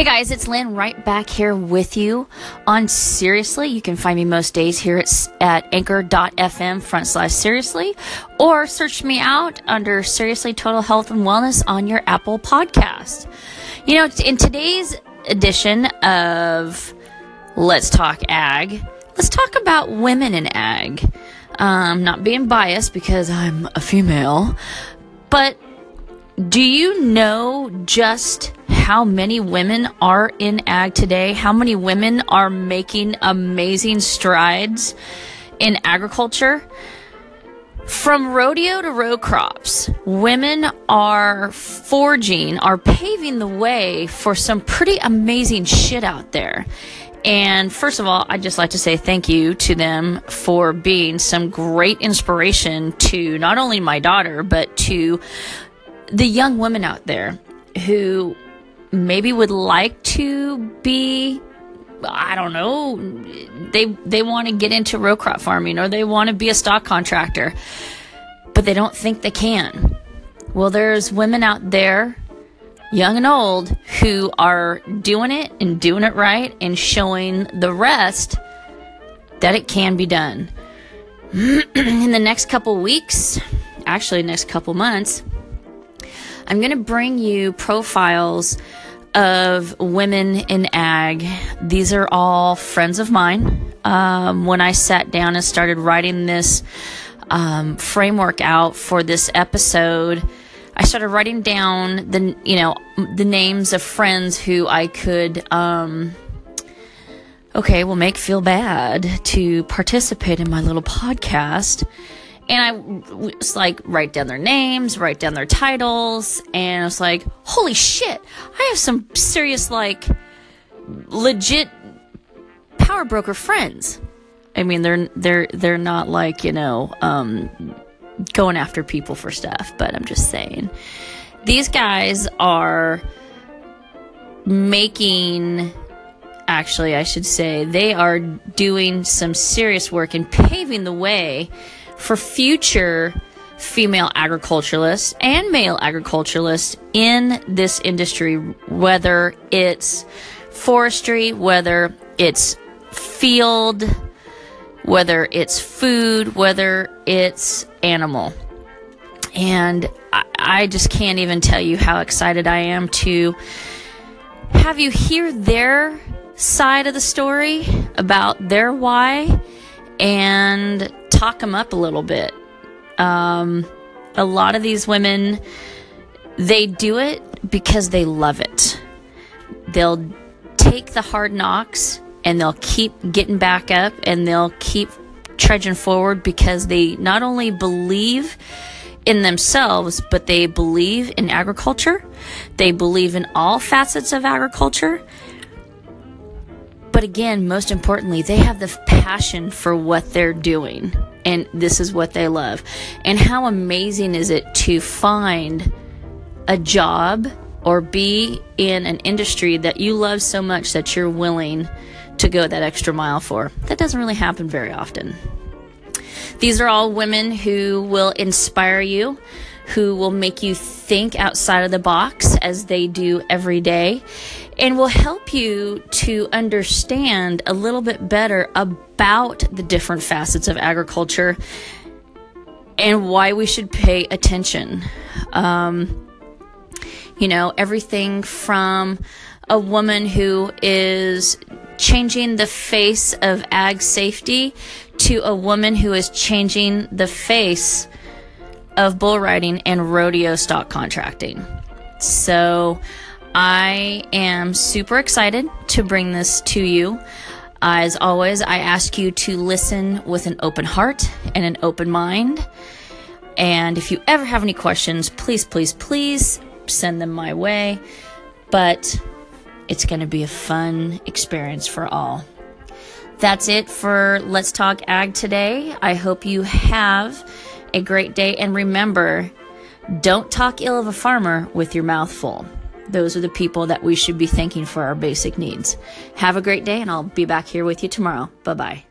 Hey guys, it's Lynn right back here with you on Seriously. You can find me most days here at, at anchor.fm front slash seriously or search me out under Seriously Total Health and Wellness on your Apple podcast. You know, in today's edition of Let's Talk Ag, let's talk about women in ag. Um, not being biased because I'm a female, but do you know just how many women are in ag today? How many women are making amazing strides in agriculture? From rodeo to row crops, women are forging, are paving the way for some pretty amazing shit out there. And first of all, I'd just like to say thank you to them for being some great inspiration to not only my daughter, but to the young women out there who maybe would like to be I don't know, they they want to get into row crop farming or they want to be a stock contractor, but they don't think they can. Well, there's women out there, young and old, who are doing it and doing it right and showing the rest that it can be done. In the next couple weeks, actually next couple months, I'm going to bring you profiles of women in ag. These are all friends of mine. Um, when I sat down and started writing this um, framework out for this episode, I started writing down the you know the names of friends who I could um, okay will make feel bad to participate in my little podcast and I was like, write down their names, write down their titles, and I was like, holy shit, I have some serious, like, legit power broker friends. I mean, they're they're they're not like you know um, going after people for stuff, but I'm just saying these guys are making. Actually, I should say they are doing some serious work and paving the way for future female agriculturalists and male agriculturalists in this industry, whether it's forestry, whether it's field, whether it's food, whether it's animal. And I, I, just can't even tell you how excited I am to have you hear their side of the story about their why and talk them up a little bit. Um, a lot of these women, they do it because they love it. They'll take the hard knocks and they'll keep getting back up and they'll keep trudging forward because they not only believe in themselves, but they believe in agriculture. They believe in all facets of agriculture. But again, most importantly, they have the passion for what they're doing and this is what they love. And how amazing is it to find a job or be in an industry that you love so much that you're willing to go that extra mile for? That doesn't really happen very often. These are all women who will inspire you, who will make you think outside of the box as they do every day, and will help you to understand a little bit better about the different facets of agriculture and why we should pay attention. Um, you know, everything from a woman who is changing the face of ag safety to a woman who is changing the face of bull riding and rodeo stock contracting. So, I am super excited to bring this to you. As always, I ask you to listen with an open heart and an open mind. And if you ever have any questions, please, please, please send them my way. But it's going to be a fun experience for all. That's it for Let's Talk Ag today. I hope you have a great day. And remember, don't talk ill of a farmer with your mouth full. Those are the people that we should be thanking for our basic needs. Have a great day, and I'll be back here with you tomorrow. Bye bye.